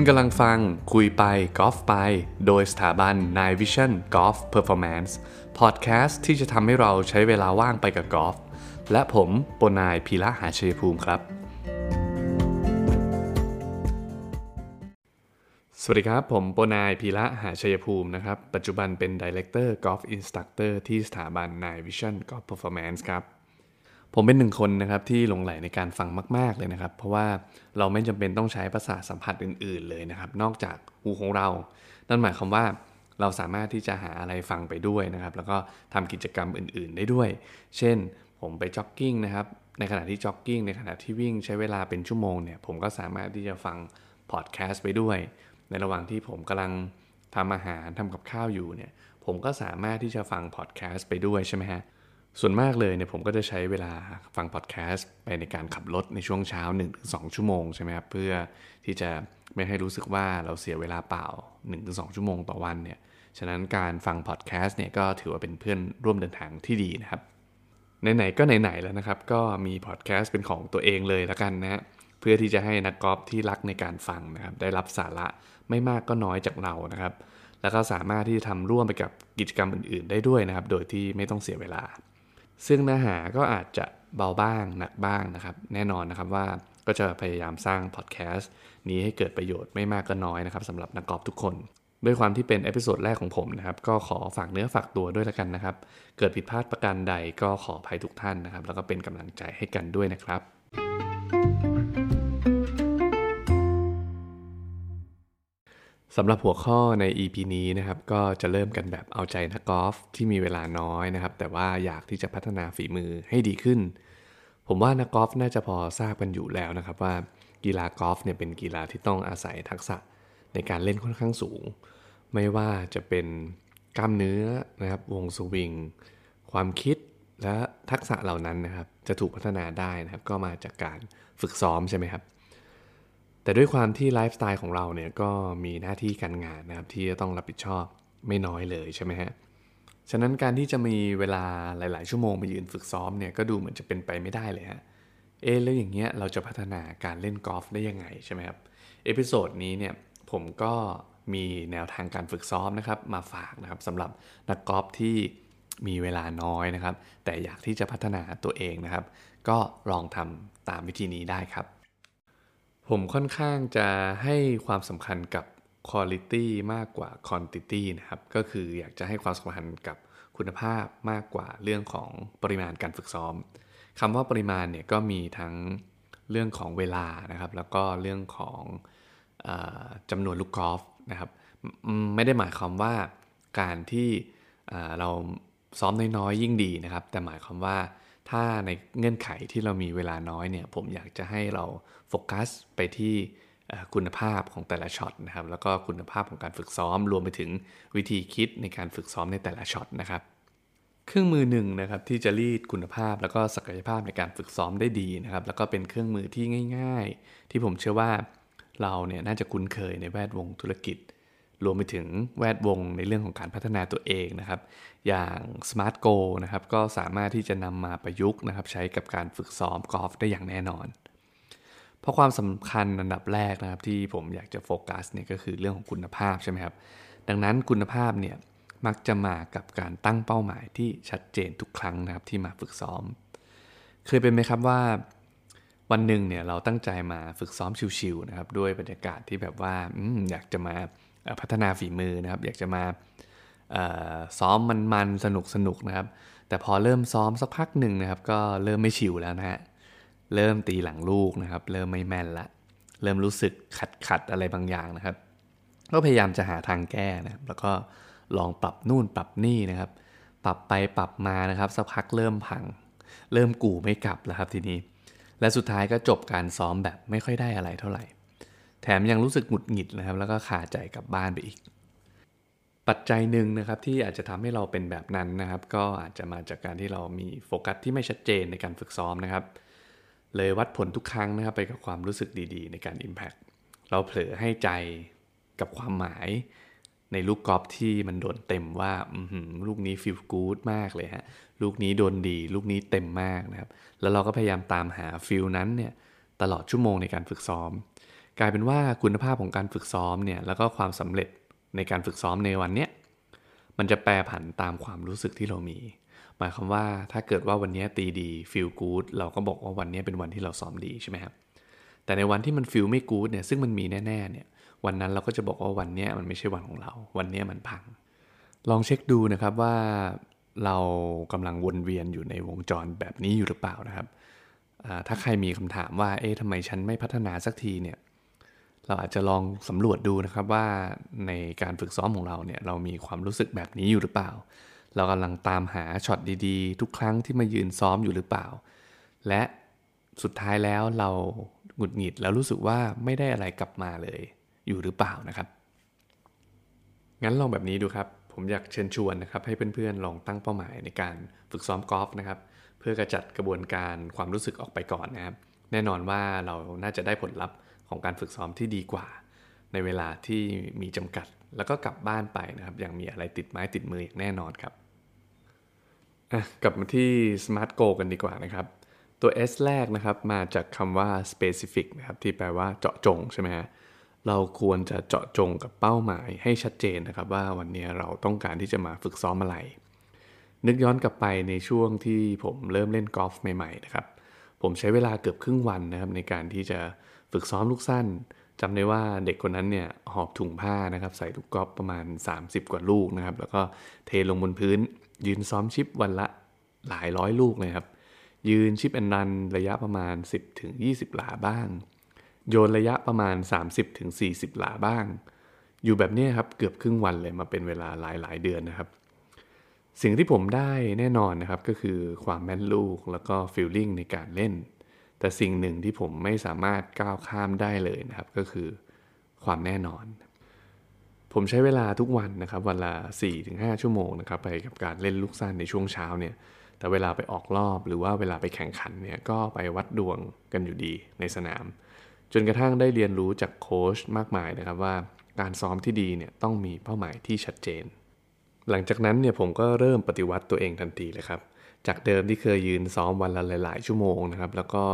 คุณกำลังฟังคุยไปกอล์ฟไป โดยสถาบัน Nine Vision Golf Performance พอดแคสต์ที่จะทำให้เราใช้เวลาว่างไปกับกอล์ฟและผมปนายพีระหาเชยภูมิครับ สวัสดีครับ ผมปนายพีระหาชัยภูมินะครับ ปัจจุบันเป็น Director Golf Instructor ที่สถาบัน Nine Vision Golf Performance ครับ ผมเป็นหนึ่งคนนะครับที่หลงไหลในการฟังมาก ๆเลยนะครับ เพราะว่าเราไม่จำเป็นต้องใช้ประสาทสัมผัสอื่น ๆเลยนะครับ นอกจากหูของเรา นั่นหมายความว่าเราสามารถที่จะหาอะไรฟังไปด้วยนะครับ แล้วก็ทำกิจกรรมอื่น ๆ ได้ด้วย เช่น ผมไปจ็อกกิ้งนะครับ ในขณะที่จ็อกกิ้งในขณะที่วิ่งใช้เวลาเป็นชั่วโมงเนี่ย ผมก็สามารถที่จะฟังพอดแคสต์ไปด้วย ในระหว่างที่ผมกำลังทำอาหารทำกับข้าวอยู่เนี่ย ผมก็สามารถที่จะฟังพอดแคสต์ไปด้วยใช่ไหมฮะ ส่วนมากเลยเนี่ยผมก็จะใช้เวลาฟังพอดแคสต์ไปในการขับรถในช่วงเช้า 1-2 ชั่วโมงใช่ไหมครับเพื่อที่จะไม่ให้รู้สึกว่าเราเสียเวลาเปล่า 1-2 ชั่วโมงต่อวันเนี่ยฉะนั้นการฟังพอดแคสต์เนี่ยก็ถือว่าเป็นเพื่อนร่วมเดินทางที่ดีนะครับไหนๆก็ไหนๆแล้วนะครับ ก็มีพอดแคสต์เป็นของตัวเองเลยแล้วกันนะฮะเพื่อที่จะให้นักกอล์ฟที่รักในการฟังนะครับได้รับสาระไม่มากก็น้อยจากเรานะครับ แล้วก็สามารถที่จะทำร่วมไปกับกิจกรรมอื่น ๆ ได้ด้วยนะครับ โดยที่ไม่ต้องเสียเวลา ซึ่งเนื้อหาก็อาจจะเบาบ้างหนักบ้างนะครับ แน่นอนนะครับว่าก็จะพยายามสร้างพอดแคสต์นี้ให้เกิดประโยชน์ไม่มากก็น้อยนะครับสำหรับนักกอล์ฟทุกคนด้วยความที่เป็น episode แรกของผมนะครับ ก็ขอฝากเนื้อฝากตัวด้วยละกันนะครับ เกิดผิดพลาดประการใดก็ขออภัยทุกท่านนะครับ แล้วก็เป็นกำลังใจให้กันด้วยนะครับ สำหรับหัวข้อใน EP นี้นะครับก็จะเริ่มกันแบบเอาใจนักกอล์ฟที่มีเวลาน้อยนะครับ แต่ว่าอยากที่จะพัฒนาฝีมือให้ดีขึ้น ผมว่านักกอล์ฟน่าจะพอทราบกันอยู่แล้วนะครับว่ากีฬากอล์ฟเนี่ยเป็นกีฬาที่ต้องอาศัยทักษะในการเล่นค่อนข้างสูง ไม่ว่าจะเป็นกล้ามเนื้อนะครับวงสวิงความคิดและทักษะเหล่านั้นนะครับ จะถูกพัฒนาได้นะครับ ก็มาจากการฝึกซ้อมใช่ไหมครับ แต่ด้วยความที่ไลฟ์สไตล์ของเราเนี่ยก็มีหน้าที่การงานนะครับที่จะต้องรับผิดชอบไม่น้อยเลยใช่ไหมฮะฉะนั้นการที่จะมีเวลาหลาย ๆ ชั่วโมงมายืนฝึกซ้อมเนี่ยก็ดูเหมือนจะเป็นไปไม่ได้เลยฮะเอะแล้วอย่างเงี้ยเราจะพัฒนาการเล่นกอล์ฟได้ยังไงใช่ไหมครับ episode นี้เนี่ยผมก็มีแนวทางการฝึกซ้อมนะครับมาฝากนะครับสำหรับนักกอล์ฟที่มีเวลาน้อยนะครับ แต่อยากที่จะพัฒนาตัวเองนะครับ ก็ลองทำตามวิธีนี้ได้ครับ ผมค่อนข้างจะให้ความสำคัญกับ quality มากกว่า quantity นะครับ ก็คืออยากจะให้ความสำคัญกับคุณภาพมากกว่าเรื่องของปริมาณการฝึกซ้อมคำว่าปริมาณเนี่ยก็มีทั้งเรื่องของเวลานะครับ แล้วก็เรื่องของอจำนวนลูกกอล์ฟนะครับไม่ได้หมายความว่าการที่เราซ้อมน้อยๆยิ่งดีนะครับ แต่หมายความว่า ถ้าในเงื่อนไขที่เรามีเวลาน้อยเนี่ยผมอยากจะให้เราโฟกัสไปที่คุณภาพของแต่ละช็อตนะครับแล้วก็คุณภาพของการฝึกซ้อม รวมไปถึงวิธีคิดในการฝึกซ้อมในแต่ละช็อตนะครับ เครื่องมือหนึ่งนะครับที่จะรีดคุณภาพแล้วก็ศักยภาพในการฝึกซ้อมได้ดีนะครับ แล้วก็เป็นเครื่องมือที่ง่าย ๆ ที่ผมเชื่อว่าเราเนี่ยน่าจะคุ้นเคยในแวดวงธุรกิจ รวมไปถึงแวดวงในเรื่องของการพัฒนาตัวเองนะครับ อย่าง Smart Go นะครับก็สามารถที่จะนำมาประยุกต์นะครับ ใช้กับการฝึกซ้อมกอล์ฟได้อย่างแน่นอน เพราะความสำคัญอันดับแรกนะครับที่ผมอยากจะโฟกัสเนี่ยก็คือเรื่องของคุณภาพใช่ไหมครับ ดังนั้นคุณภาพเนี่ยมักจะมากับการตั้งเป้าหมายที่ชัดเจนทุกครั้งนะครับที่มาฝึกซ้อม เคยเป็นไหมครับว่าวันหนึ่งเนี่ยเราตั้งใจมาฝึกซ้อมชิวๆนะครับด้วยบรรยากาศที่แบบว่าออยากจะมา พัฒนาฝีมือนะครับ อยากจะมาซ้อมมันๆสนุกๆนะครับ แต่พอเริ่มซ้อมสักพักหนึ่งนะครับ ก็เริ่มไม่ชิวแล้วนะฮะเริ่มตีหลังลูกนะครับ เริ่มไม่แม่นละ เริ่มรู้สึกขัดขัดอะไรบางอย่างนะครับ ก็พยายามจะหาทางแก้นะแล้วก็ลองปรับนู่นปรับนี่นะครับ ปรับไปปรับมานะครับสักพักเริ่มพัง เริ่มกู่ไม่กลับแล้วครับทีนี้ และสุดท้ายก็จบการซ้อมแบบไม่ค่อยได้อะไรเท่าไหร่ แถมยังรู้สึกหงุดหงิดนะครับ แล้วก็ขาใจกลับบ้านไปอีก ปัจจัยหนึ่งนะครับที่อาจจะทำให้เราเป็นแบบนั้นนะครับ ก็อาจจะมาจากการที่เรามีโฟกัสที่ไม่ชัดเจนในการฝึกซ้อมนะครับ เลยวัดผลทุกครั้งนะครับ ไปกับความรู้สึกดีๆ ในการ Impact เราเผลอให้ใจกับความหมายในลูกกอล์ฟที่มันโดนเต็มว่าลูกนี้ feel good มากเลยฮะ ลูกนี้โดนดี ลูกนี้เต็มมากนะครับ แล้วเราก็พยายามตามหา feel นั้นเนี่ยตลอดชั่วโมงในการฝึกซ้อม กลายเป็นว่าคุณภาพของการฝึกซ้อมเนี่ยแล้วก็ความสำเร็จในการฝึกซ้อมในวันเนี้ยมันจะแปรผันตามความรู้สึกที่เรามี หมายความว่าถ้าเกิดว่าวันนี้ตีดี feel good เราก็บอกว่าวันนี้เป็นวันที่เราซ้อมดีใช่ไหมครับแต่ในวันที่มันฟีลไม่กู๊ดเนี่ยซึ่งมันมีแน่ๆเนี่ยวันนั้นเราก็จะบอกว่าวันนี้มันไม่ใช่วันของเรา วันนี้มันพัง ลองเช็คดูนะครับว่าเรากำลังวนเวียนอยู่ในวงจรแบบนี้อยู่หรือเปล่านะครับถ้าใครมีคำถามว่าเอ๊ะทำไมฉันไม่พัฒนาสักทีเนี่ย เราอาจจะลองสำรวจดูนะครับว่าในการฝึกซ้อมของเราเนี่ยเรามีความรู้สึกแบบนี้อยู่หรือเปล่า เรากำลังตามหาช็อตดีๆ ทุกครั้งที่มายืนซ้อมอยู่หรือเปล่า และสุดท้ายแล้วเราหงุดหงิดแล้วรู้สึกว่าไม่ได้อะไรกลับมาเลยอยู่หรือเปล่านะครับ งั้นลองแบบนี้ดูครับ ผมอยากเชิญชวนนะครับ ให้เพื่อนๆลองตั้งเป้าหมายในการฝึกซ้อมกอล์ฟนะครับ เพื่อกระจัดกระบวนการความรู้สึกออกไปก่อนนะครับ แน่นอนว่าเราน่าจะได้ผลลัพธ์ ของการฝึกซ้อมที่ดีกว่า ในเวลาที่มีจำกัด แล้วก็กลับบ้านไปนะครับอย่างมีอะไรติดไม้ติดมืออย่างแน่นอนครับกลับมาที่ Smart Go กันดีกว่านะครับ ตัว S แรกนะครับมาจากคำว่า specific นะครับที่แปลว่าเจาะจงใช่ไหมฮะเราควรจะเจาะจงกับเป้าหมายให้ชัดเจนนะครับ ว่าวันนี้เราต้องการที่จะมาฝึกซ้อมอะไร นึกย้อนกลับไปในช่วงที่ผมเริ่มเล่นกอล์ฟใหม่ๆนะครับ ผมใช้เวลาเกือบครึ่งวันนะครับในการที่จะฝึกซ้อมลูกสั้นจำได้ว่าเด็กคนนั้นเนี่ยหอบถุงผ้านะครับใส่ลูกกอล์ฟประมาณ 30 กว่าลูกนะครับ แล้วก็เทลงบนพื้น ยืนซ้อมชิปวันละหลายร้อยลูกเลยครับ ยืนชิปแอนดันระยะประมาณ 10ถึง20หลาบ้าง โยนระยะประมาณ 30ถึง40หลาบ้าง อยู่แบบนี้ครับเกือบครึ่งวันเลยมาเป็นเวลาหลายหลายเดือนนะครับ สิ่งที่ผมได้แน่นอนนะครับก็คือความแม่นลูกแล้วก็ฟีลลิ่งในการเล่น แต่สิ่งหนึ่งที่ผมไม่สามารถก้าวข้ามได้เลยนะครับก็คือความแน่นอน ผมใช้เวลาทุกวันนะครับวันละ4-5 ชั่วโมงนะครับไปกับการเล่นลูกสั้นในช่วงเช้าเนี่ยแต่เวลาไปออกรอบหรือว่าเวลาไปแข่งขันเนี่ยก็ไปวัดดวงกันอยู่ดีในสนาม จนกระทั่งได้เรียนรู้จากโค้ชมากมายนะครับว่าการซ้อมที่ดีเนี่ยต้องมีเป้าหมายที่ชัดเจน หลังจากนั้นเนี่ยผมก็เริ่มปฏิวัติตัวเองทันทีเลยครับ จากเดิมที่เคยยืนซ้อมวันละหลาย ๆ ชั่วโมงนะครับ แล้วก็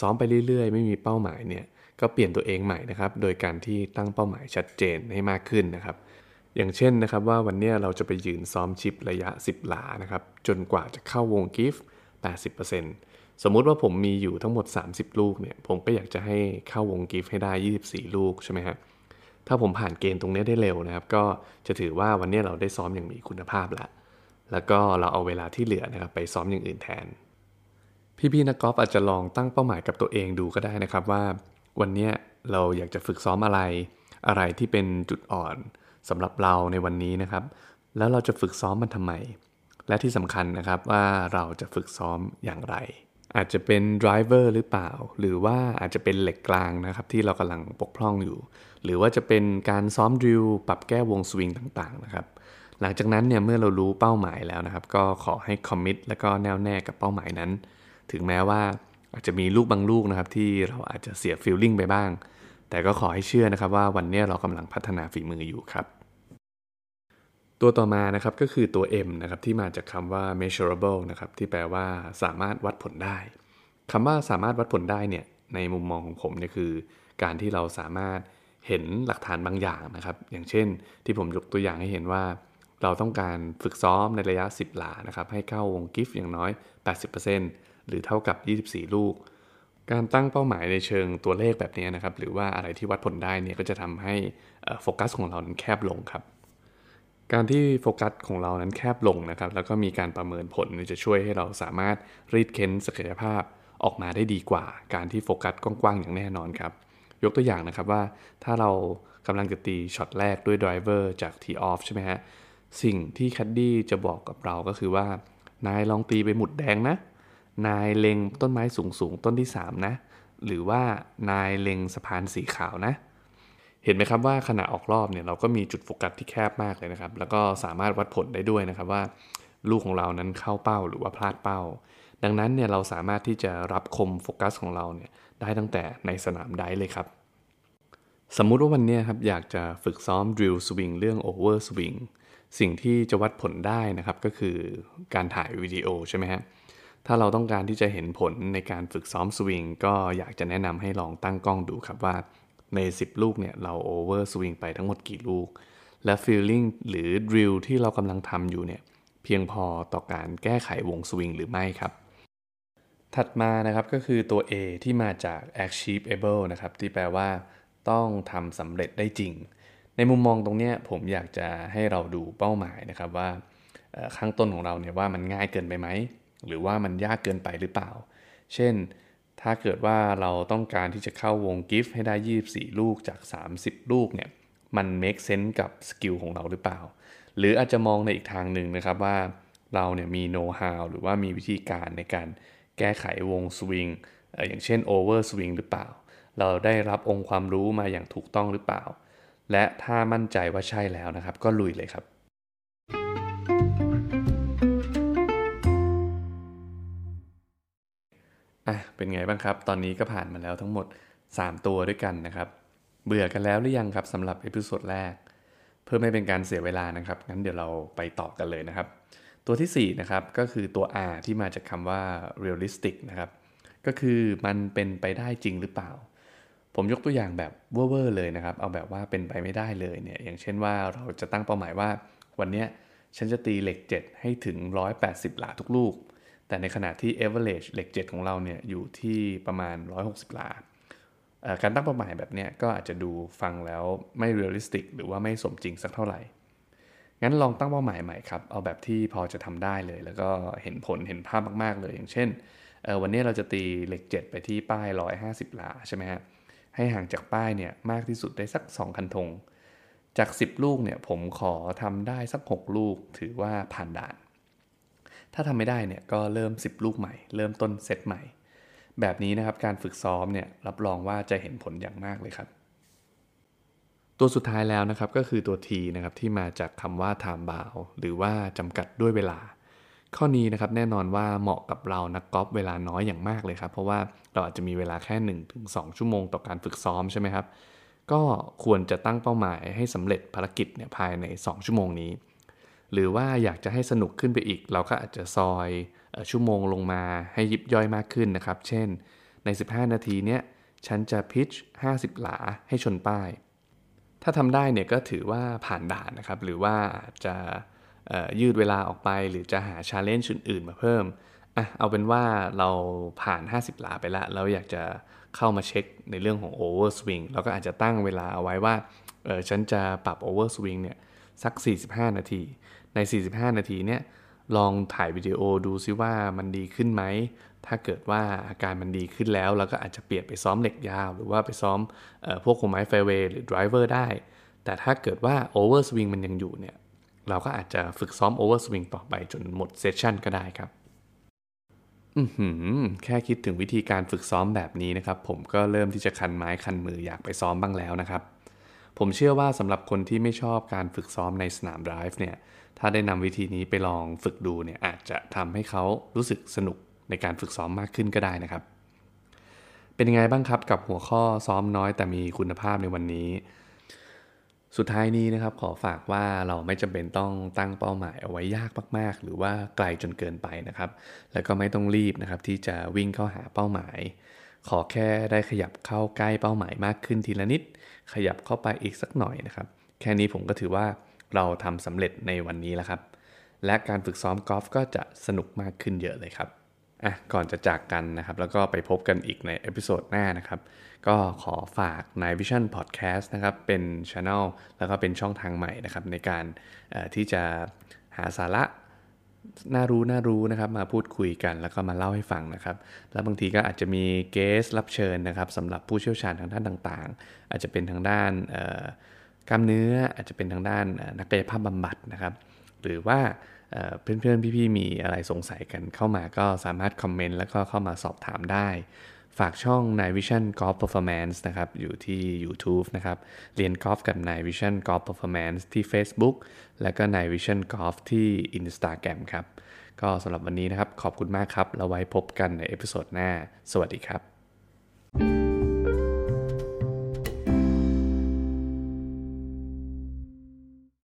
ซ้อมไปเรื่อย ๆ ไม่มีเป้าหมายเนี่ย ก็เปลี่ยนตัวเองใหม่นะครับ โดยการที่ตั้งเป้าหมายชัดเจนให้มากขึ้นนะครับ อย่างเช่นนะครับว่าวันนี้เราจะไปยืนซ้อมชิประยะ 10 หลานะครับ จนกว่าจะเข้าวงกิฟต์80%สมมุติว่าผมมีอยู่ทั้งหมด 30 ลูกเนี่ย ผมก็อยากจะให้เข้าวงกิฟต์ให้ได้ 24 ลูกใช่ไหมครับ ถ้าผมผ่านเกณฑ์ตรงนี้ได้เร็วนะครับ ก็จะถือว่าวันนี้เราได้ซ้อมอย่างมีคุณภาพแล้วแล้วก็เราเอาเวลาที่เหลือนะครับไปซ้อมอย่างอื่นแทน พี่ๆนักกอล์ฟอาจจะลองตั้งเป้าหมายกับตัวเองดูก็ได้นะครับว่า วันนี้เราอยากจะฝึกซ้อมอะไร อะไรที่เป็นจุดอ่อนสำหรับเราในวันนี้นะครับ แล้วเราจะฝึกซ้อมมันทำไม และที่สำคัญนะครับว่าเราจะฝึกซ้อมอย่างไร อาจจะเป็นไดรเวอร์หรือเปล่า หรือว่าอาจจะเป็นเหล็กกลางนะครับที่เรากำลังปกพร่องอยู่ หรือว่าจะเป็นการซ้อมดริลปรับแก้วงสวิงต่างๆนะครับหลังจากนั้นเนี่ยเมื่อเรารู้เป้าหมายแล้วนะครับ ก็ขอให้คอมมิตแล้วก็แน่วแน่กับเป้าหมายนั้น ถึงแม้ว่าอาจจะมีลูกบางลูกนะครับ ที่เราอาจจะเสียฟิลลิ่งไปบ้าง แต่ก็ขอให้เชื่อนะครับว่าวันนี้เรากำลังพัฒนาฝีมืออยู่ครับ ตัวต่อมานะครับก็คือตัว M นะครับที่มาจากคำว่า measurable นะครับที่แปลว่าสามารถวัดผลได้คำว่าสามารถวัดผลได้เนี่ยในมุมมองของผมเนี่ยคือ การที่เราสามารถเห็นหลักฐานบางอย่างนะครับ อย่างเช่น ที่ผมยกตัวอย่างให้เห็นว่า เราต้องการฝึกซ้อมในระยะ 10 หลานะครับให้เข้าวงกิฟต์อย่างน้อย 80%หรือเท่ากับ 24 ลูก การตั้งเป้าหมายในเชิงตัวเลขแบบนี้นะครับหรือว่าอะไรที่วัดผลได้เนี่ยก็จะทำให้โฟกัสของเรานั้นแคบลงครับ การที่โฟกัสของเรานั้นแคบลงนะครับ แล้วก็มีการประเมินผลจะช่วยให้เราสามารถรีดเค้นศักยภาพออกมาได้ดีกว่า การที่โฟกัสกว้างๆอย่างแน่นอนครับ ยกตัวอย่างนะครับว่าถ้าเรากำลังจะตีช็อตแรกด้วย driver จากทีออฟใช่ไหมฮะสิ่งที่แคดดี้จะบอกกับเราก็คือว่า นายลองตีไปหมุดแดงนะ นายเล็งต้นไม้สูงสูงต้นที่ 3 นะ หรือว่านายเล็งสะพานสีขาวนะ เห็นไหมครับว่าขณะออกรอบเนี่ยเราก็มีจุดโฟกัสที่แคบมากเลยนะครับ แล้วก็สามารถวัดผลได้ด้วยนะครับว่า ลูกของเรานั้นเข้าเป้าหรือว่าพลาดเป้า ดังนั้นเนี่ยเราสามารถที่จะลับคมโฟกัสของเราเนี่ยได้ตั้งแต่ในสนามได้เลยครับ สมมุติว่าวันนี้ครับอยากจะฝึกซ้อม drill สวิงเรื่อง overswing สิ่งที่จะวัดผลได้นะครับก็คือการถ่ายวิดีโอใช่ไหมฮะถ้าเราต้องการที่จะเห็นผลในการฝึกซ้อมสวิงก็อยากจะแนะนำให้ลองตั้งกล้องดูครับว่า ใน 10 ลูกเนี่ยเรา overswing ไปทั้งหมดกี่ลูก และ feeling หรือ drill ที่เรากำลังทำอยู่เนี่ยเพียงพอต่อการแก้ไขวงสวิงหรือไม่ครับ ถัดมานะครับก็คือตัว A ที่มาจาก achievable นะครับที่แปลว่าต้องทำสำเร็จได้จริง ในมุมมองตรงนี้ผมอยากจะให้เราดูเป้าหมายนะครับว่าข้างต้นของเราเนี่ยว่ามันง่ายเกินไปไหม หรือว่ามันยากเกินไปหรือเปล่า เช่น ถ้าเกิดว่าเราต้องการที่จะเข้าวงกิฟต์ให้ได้ 24 ลูกจาก 30 ลูกเนี่ย มัน make sense กับสกิลของเราหรือเปล่า หรืออาจจะมองในอีกทางหนึ่งนะครับว่าเราเนี่ยมีโน้ตฮาวหรือว่ามีวิธีการในการแก้ไขวงสวิงอย่างเช่น overswing หรือเปล่า เราได้รับองค์ความรู้มาอย่างถูกต้องหรือเปล่า และถ้ามั่นใจว่าใช่แล้วนะครับ ก็ลุยเลยครับ เป็นไงบ้างครับ ตอนนี้ก็ผ่านมาแล้วทั้งหมด 3 ตัวด้วยกันนะครับ เบื่อกันแล้วหรือยังครับสำหรับ episode แรก เพื่อไม่เป็นการเสียเวลานะครับงั้นเดี๋ยวเราไปต่อกันเลยนะครับ ตัวที่4นะครับก็คือตัว R ที่มาจากคำว่า realistic นะครับก็คือมันเป็นไปได้จริงหรือเปล่า ผมยกตัวอย่างแบบเว่อร์เลยนะครับ เอาแบบว่าเป็นไปไม่ได้เลยเนี่ย อย่างเช่นว่าเราจะตั้งเป้าหมายว่า วันนี้ฉันจะตีเหล็ก 7 ให้ถึง 180 หลาทุกลูก แต่ในขณะที่ average เหล็ก 7 ของเราเนี่ยอยู่ที่ประมาณ 160หลาการตั้งเป้าหมายแบบนี้ก็อาจจะดูฟังแล้วไม่ realistic หรือว่าไม่สมจริงสักเท่าไหร่ งั้นลองตั้งเป้าหมายใหม่ครับ เอาแบบที่พอจะทำได้เลย แล้วก็เห็นผลเห็นภาพมาก ๆ เลย อย่างเช่น วันนี้เราจะตีเหล็ก 7 ไปที่ป้าย 150 หลาใช่ไหมฮะ ให้ห่างจากป้ายเนี่ยมากที่สุดได้สัก 2 คันธง จาก 10 ลูกเนี่ยผมขอทำได้สัก 6 ลูกถือว่าผ่านด่าน ถ้าทำไม่ได้เนี่ยก็เริ่ม 10 ลูกใหม่ เริ่มต้นเซตใหม่ แบบนี้นะครับการฝึกซ้อมเนี่ยรับรองว่าจะเห็นผลอย่างมากเลยครับ ตัวสุดท้ายแล้วนะครับก็คือตัว T นะครับที่มาจากคำว่า time bound หรือว่าจำกัดด้วยเวลา ข้อนี้นะครับแน่นอนว่าเหมาะกับเรานักกอล์ฟเวลาน้อยอย่างมากเลยครับ เพราะว่าเราอาจจะมีเวลาแค่ 1-2 ชั่วโมงต่อการฝึกซ้อมใช่ไหมครับก็ควรจะตั้งเป้าหมายให้สำเร็จภารกิจเนี่ยภายใน 2 ชั่วโมงนี้ หรือว่าอยากจะให้สนุกขึ้นไปอีก เราก็อาจจะซอยชั่วโมงลงมาให้ยิบย่อยมากขึ้นนะครับ เช่น ใน 15 นาทีเนี้ยฉันจะ pitch 50 หลาให้ชนป้าย ถ้าทำได้เนี่ยก็ถือว่าผ่านด่านนะครับ หรือว่าจะยืดเวลาออกไป หรือจะหา challenge อื่นๆมาเพิ่มอะเอาเป็นว่าเราผ่าน 50 หลาไปแล้วเราอยากจะเข้ามาเช็คในเรื่องของ overswing เราก็อาจจะตั้งเวลาเอาไว้ว่าเออฉันจะปรับ overswing เนี่ย สัก 45 นาที ใน 45 นาทีเนี่ยลองถ่ายวิดีโอดูซิว่ามันดีขึ้นไหม ถ้าเกิดว่าอาการมันดีขึ้นแล้ว เราก็อาจจะเปลี่ยนไปซ้อมเหล็กยาว หรือว่าไปซ้อมออพวกไม้ไฟเวย์หรือ driver ได้ แต่ถ้าเกิดว่า overswing มันยังอยู่เนี่ย เราก็อาจจะฝึกซ้อม overswing ต่อไปจนหมด session ก็ได้ครับ อืมแค่คิดถึงวิธีการฝึกซ้อมแบบนี้นะครับ ผมก็เริ่มที่จะคันไม้คันมืออยากไปซ้อมบ้างแล้วนะครับ ผมเชื่อว่าสำหรับคนที่ไม่ชอบการฝึกซ้อมในสนามไดรฟ์เนี่ย ถ้าได้นำวิธีนี้ไปลองฝึกดูเนี่ยอาจจะทำให้เขารู้สึกสนุกในการฝึกซ้อมมากขึ้นก็ได้นะครับ เป็นยังไงบ้างครับกับหัวข้อซ้อมน้อยแต่มีคุณภาพในวันนี้ สุดท้ายนี้นะครับขอฝากว่าเราไม่จำเป็นต้องตั้งเป้าหมายเอาไว้ยากมาก ๆ หรือว่าไกลจนเกินไปนะครับ แล้วก็ไม่ต้องรีบนะครับที่จะวิ่งเข้าหาเป้าหมาย ขอแค่ได้ขยับเข้าใกล้เป้าหมายมากขึ้นทีละนิด ขยับเข้าไปอีกสักหน่อยนะครับ แค่นี้ผมก็ถือว่าเราทำสำเร็จในวันนี้แล้วครับ และการฝึกซ้อมกอล์ฟก็จะสนุกมากขึ้นเยอะเลยครับอะก่อนจะจากกันนะครับ แล้วก็ไปพบกันอีกใน episode หน้านะครับ ก็ขอฝาก Night Vision Podcast นะครับ เป็นช anel แล้วก็เป็นช่องทางใหม่นะครับ ในการที่จะหาสาระ น่ารู้น่ารู้นะครับมาพูดคุยกันแล้วก็มาเล่าให้ฟังนะครับ แล้วบางทีก็อาจจะมีเกสรับเชิญนะครับสำหรับผู้เชี่ยวชาญทางด้านต่างๆ อาจจะเป็นทางด้านกล้ามเนื้ออาจจะเป็นทางด้านนักกายภาพบำบัดนะครับ หรือว่าเพื่อนๆพี่ๆมีอะไรสงสัยกันเข้ามาก็สามารถคอมเมนต์แล้วก็เข้ามาสอบถามได้ ฝากช่อง Night Vision Golf Performance นะครับ อยู่ที่ YouTube นะครับ เรียนกอล์ฟกับ Night Vision Golf Performance ที่ Facebook และก็ Night Vision Golf ที่ Instagram ครับ ก็สำหรับวันนี้นะครับ ขอบคุณมากครับ แล้วไว้พบกันใน episode หน้า สวัสดีครับ thank you